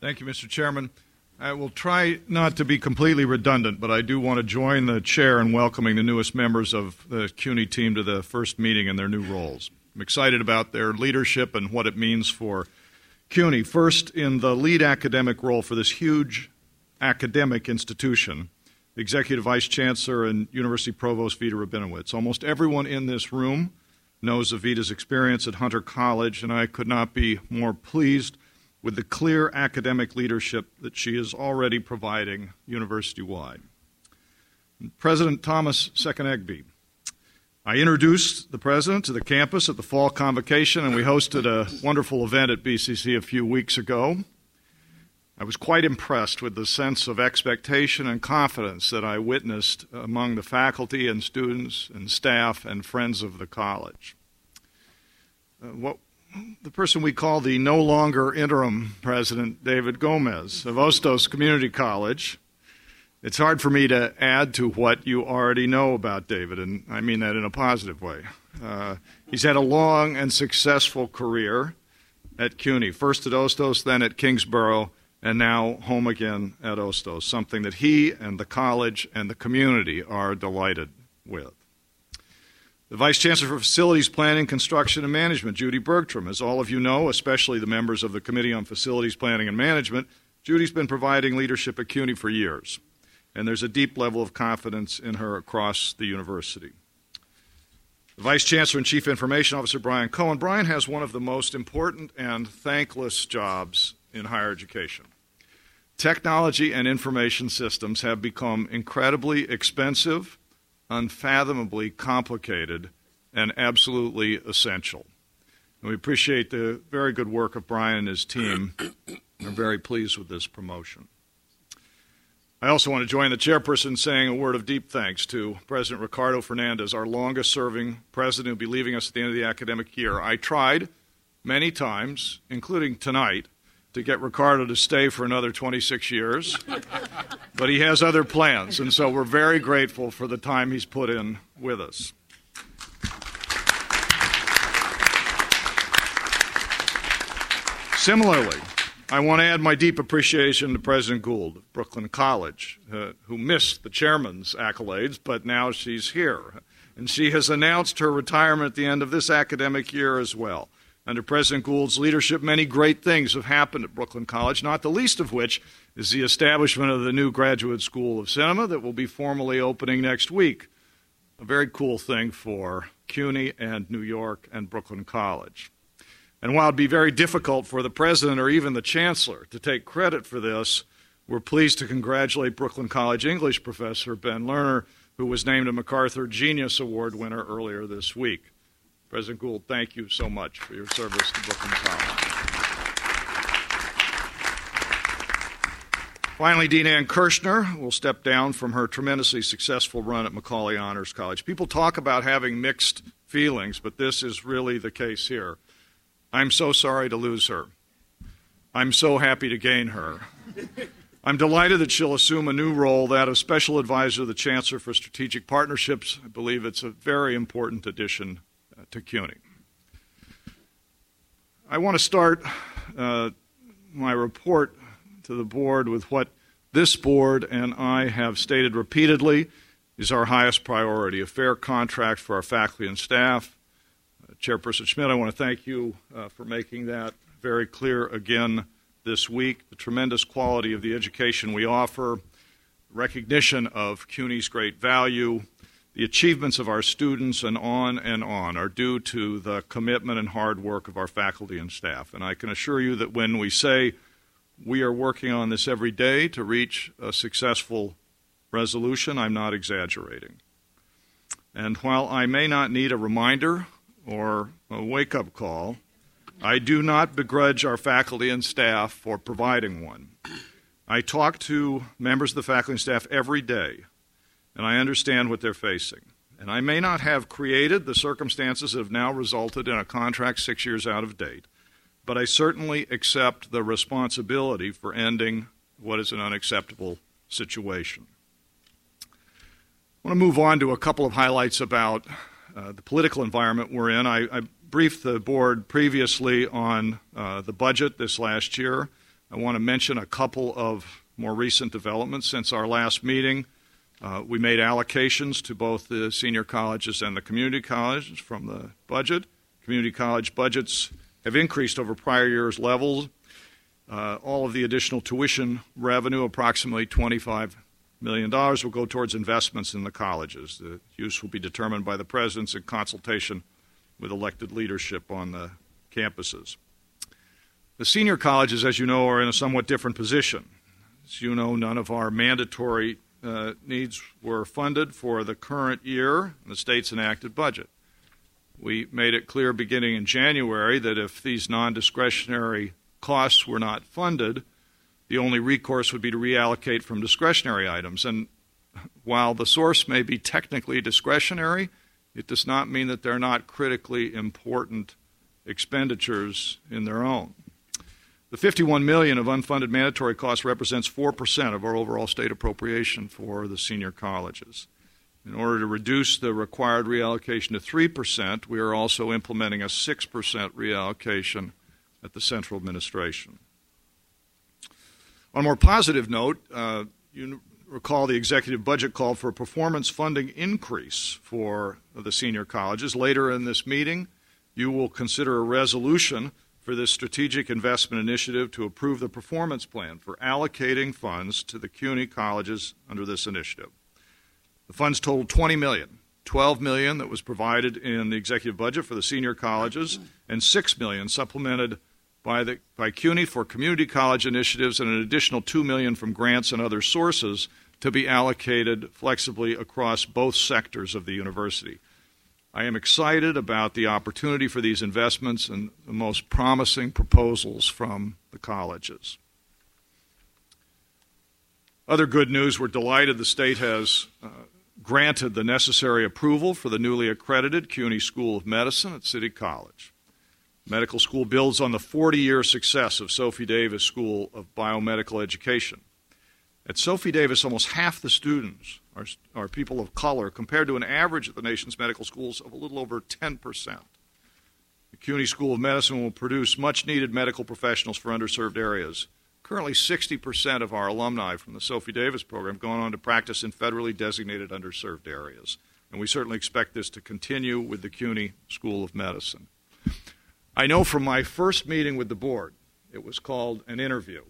Thank you, Mr. Chairman. I will try not to be completely redundant, but I do want to join the chair in welcoming the newest members of the CUNY team to the first meeting in their new roles. I'm excited about their leadership and what it means for CUNY. First, in the lead academic role for this huge academic institution, Executive Vice Chancellor and University Provost Vita Rabinowitz. Almost everyone in this room knows of Vita's experience at Hunter College, and I could not be more pleased with the clear academic leadership that she is already providing university wide. President Thomas Second I introduced the president to the campus at the fall convocation, and we hosted a wonderful event at BCC a few weeks ago. I was quite impressed with the sense of expectation and confidence that I witnessed among the faculty and students and staff and friends of the college. Uh, what the person we call the no longer interim president, David Gomez of Hostos Community College. It's hard for me to add to what you already know about David, and I mean that in a positive way. Uh, he's had a long and successful career at CUNY, first at Hostos, then at Kingsborough, and now home again at Hostos, something that he and the college and the community are delighted with. The Vice Chancellor for Facilities Planning, Construction, and Management, Judy Bergtraum. As all of you know, especially the members of the Committee on Facilities Planning and Management, Judy's been providing leadership at CUNY for years, and there's a deep level of confidence in her across the university. The Vice Chancellor and Chief Information Officer, Brian Cohen. Brian has one of the most important and thankless jobs in higher education. Technology and information systems have become incredibly expensive unfathomably complicated and absolutely essential. And we appreciate the very good work of Brian and his team. We're very pleased with this promotion. I also want to join the chairperson in saying a word of deep thanks to President Ricardo Fernandez, our longest serving president who will be leaving us at the end of the academic year. I tried many times, including tonight, to get Ricardo to stay for another 26 years, but he has other plans, and so we're very grateful for the time he's put in with us. Similarly, I want to add my deep appreciation to President Gould of Brooklyn College, uh, who missed the chairman's accolades, but now she's here. And she has announced her retirement at the end of this academic year as well. Under President Gould's leadership, many great things have happened at Brooklyn College, not the least of which is the establishment of the new Graduate School of Cinema that will be formally opening next week. A very cool thing for CUNY and New York and Brooklyn College. And while it'd be very difficult for the president or even the chancellor to take credit for this, we're pleased to congratulate Brooklyn College English professor Ben Lerner, who was named a MacArthur Genius Award winner earlier this week. President Gould, thank you so much for your service to Brooklyn College. Finally, Dean Ann Kirschner will step down from her tremendously successful run at Macaulay Honors College. People talk about having mixed feelings, but this is really the case here. I'm so sorry to lose her. I'm so happy to gain her. I'm delighted that she'll assume a new role, that of Special Advisor to the Chancellor for Strategic Partnerships. I believe it's a very important addition to CUNY. I want to start uh, my report to the board with what this board and I have stated repeatedly is our highest priority a fair contract for our faculty and staff. Uh, Chairperson Schmidt, I want to thank you uh, for making that very clear again this week. The tremendous quality of the education we offer, recognition of CUNY's great value, the achievements of our students and on and on are due to the commitment and hard work of our faculty and staff. And I can assure you that when we say we are working on this every day to reach a successful resolution, I'm not exaggerating. And while I may not need a reminder or a wake up call, I do not begrudge our faculty and staff for providing one. I talk to members of the faculty and staff every day and I understand what they're facing. And I may not have created the circumstances that have now resulted in a contract six years out of date, but I certainly accept the responsibility for ending what is an unacceptable situation. I want to move on to a couple of highlights about uh, the political environment we're in. I, I briefed the board previously on uh, the budget this last year. I want to mention a couple of more recent developments since our last meeting. Uh, we made allocations to both the senior colleges and the community colleges from the budget. Community college budgets have increased over prior years' levels. Uh, all of the additional tuition revenue, approximately $25 million, will go towards investments in the colleges. The use will be determined by the presidents in consultation with elected leadership on the campuses. The senior colleges, as you know, are in a somewhat different position. As you know, none of our mandatory uh, needs were funded for the current year in the state's enacted budget. We made it clear beginning in January that if these non discretionary costs were not funded, the only recourse would be to reallocate from discretionary items. And while the source may be technically discretionary, it does not mean that they're not critically important expenditures in their own. The 51 million of unfunded mandatory costs represents 4% of our overall state appropriation for the senior colleges. In order to reduce the required reallocation to 3%, we are also implementing a 6% reallocation at the central administration. On a more positive note, uh, you recall the executive budget called for a performance funding increase for the senior colleges. Later in this meeting, you will consider a resolution for this strategic investment initiative to approve the performance plan for allocating funds to the CUNY colleges under this initiative. The funds totaled 20 million. 12 million that was provided in the executive budget for the senior colleges and 6 million supplemented by the by CUNY for community college initiatives and an additional 2 million from grants and other sources to be allocated flexibly across both sectors of the university. I am excited about the opportunity for these investments and the most promising proposals from the colleges. Other good news we're delighted the state has uh, granted the necessary approval for the newly accredited CUNY School of Medicine at City College. Medical school builds on the 40 year success of Sophie Davis School of Biomedical Education. At Sophie Davis, almost half the students are, are people of color, compared to an average at the nation's medical schools of a little over 10%. The CUNY School of Medicine will produce much needed medical professionals for underserved areas. Currently, 60% of our alumni from the Sophie Davis program go on to practice in federally designated underserved areas. And we certainly expect this to continue with the CUNY School of Medicine. I know from my first meeting with the board, it was called an interview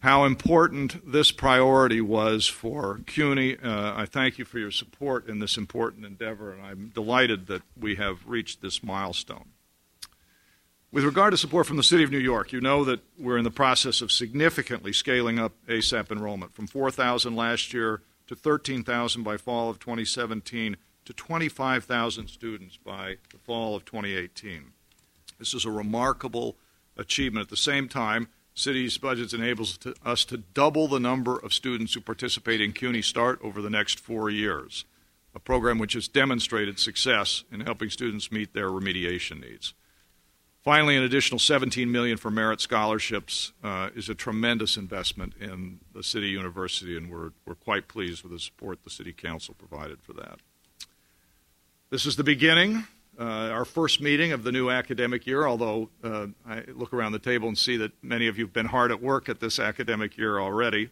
how important this priority was for CUNY. Uh, I thank you for your support in this important endeavor, and I'm delighted that we have reached this milestone. With regard to support from the City of New York, you know that we're in the process of significantly scaling up ASAP enrollment from 4,000 last year to 13,000 by fall of 2017 to 25,000 students by the fall of 2018. This is a remarkable achievement. At the same time, city's budget enables us to double the number of students who participate in CUNY START over the next four years, a program which has demonstrated success in helping students meet their remediation needs. Finally, an additional 17 million for merit scholarships uh, is a tremendous investment in the city university, and we're, we're quite pleased with the support the city council provided for that. This is the beginning uh, our first meeting of the new academic year, although uh, I look around the table and see that many of you have been hard at work at this academic year already.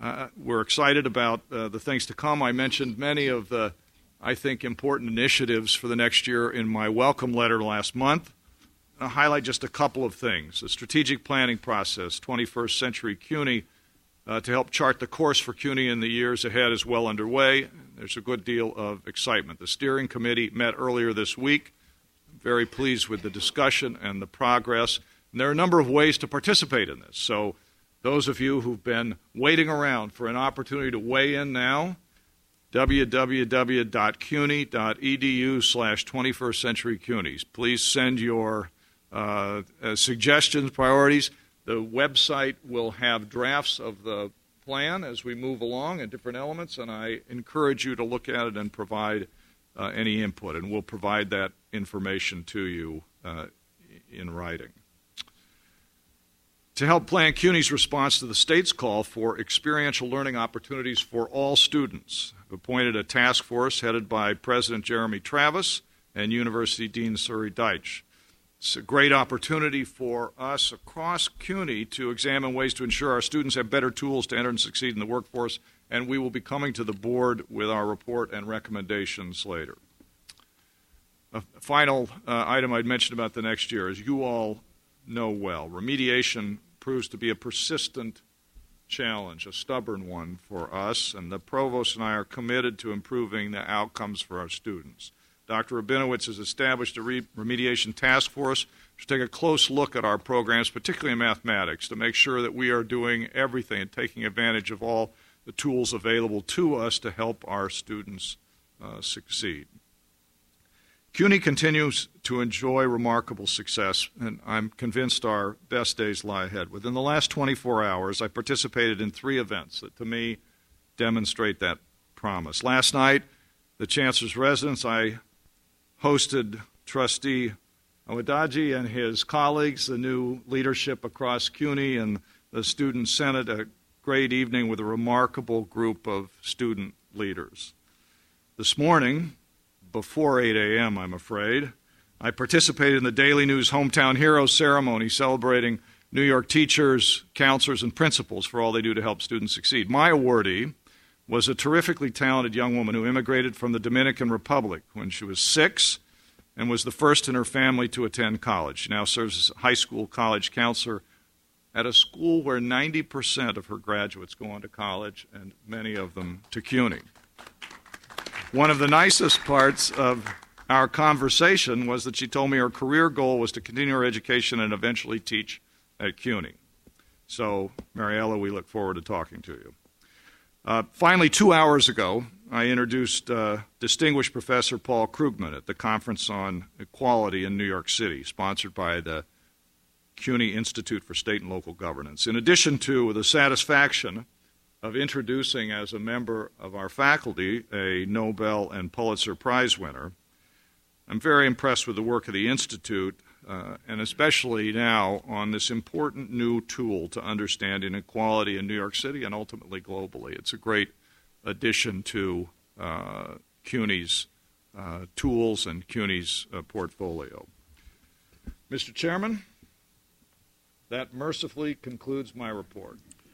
Uh, we're excited about uh, the things to come. I mentioned many of the, I think, important initiatives for the next year in my welcome letter last month. I'll highlight just a couple of things. The strategic planning process, 21st Century CUNY, uh, to help chart the course for CUNY in the years ahead is well underway. There's a good deal of excitement. The steering committee met earlier this week. I'm very pleased with the discussion and the progress. And there are a number of ways to participate in this. So, those of you who've been waiting around for an opportunity to weigh in now, www.cuny.edu slash 21st century CUNYs. Please send your uh, uh, suggestions, priorities. The website will have drafts of the plan as we move along and different elements, and I encourage you to look at it and provide uh, any input, and we'll provide that information to you uh, in writing. To help plan CUNY's response to the state's call for experiential learning opportunities for all students, appointed a task force headed by President Jeremy Travis and University Dean Suri Duitch. It's a great opportunity for us across CUNY to examine ways to ensure our students have better tools to enter and succeed in the workforce, and we will be coming to the board with our report and recommendations later. A final uh, item I'd mention about the next year, as you all know well, remediation proves to be a persistent challenge, a stubborn one for us, and the provost and I are committed to improving the outcomes for our students. Dr. Rabinowitz has established a remediation task force to take a close look at our programs, particularly in mathematics, to make sure that we are doing everything and taking advantage of all the tools available to us to help our students uh, succeed. CUNY continues to enjoy remarkable success, and I'm convinced our best days lie ahead. Within the last 24 hours, I participated in three events that, to me, demonstrate that promise. Last night, the Chancellor's residence, I hosted Trustee Adedeji and his colleagues, the new leadership across CUNY, and the Student Senate, a great evening with a remarkable group of student leaders. This morning, before 8 a.m., I'm afraid, I participated in the Daily News Hometown Heroes ceremony celebrating New York teachers, counselors, and principals for all they do to help students succeed. My awardee was a terrifically talented young woman who immigrated from the Dominican Republic when she was six and was the first in her family to attend college. She now serves as a high school college counselor at a school where 90% of her graduates go on to college and many of them to CUNY. One of the nicest parts of our conversation was that she told me her career goal was to continue her education and eventually teach at CUNY. So, Mariella, we look forward to talking to you. Uh, finally, two hours ago, I introduced uh, distinguished Professor Paul Krugman at the Conference on Equality in New York City, sponsored by the CUNY Institute for State and Local Governance. In addition to the satisfaction of introducing as a member of our faculty a Nobel and Pulitzer Prize winner, I'm very impressed with the work of the Institute uh, and especially now on this important new tool to understand inequality in New York City and ultimately globally. It's a great addition to uh, CUNY's uh, tools and CUNY's uh, portfolio. Mr. Chairman, that mercifully concludes my report.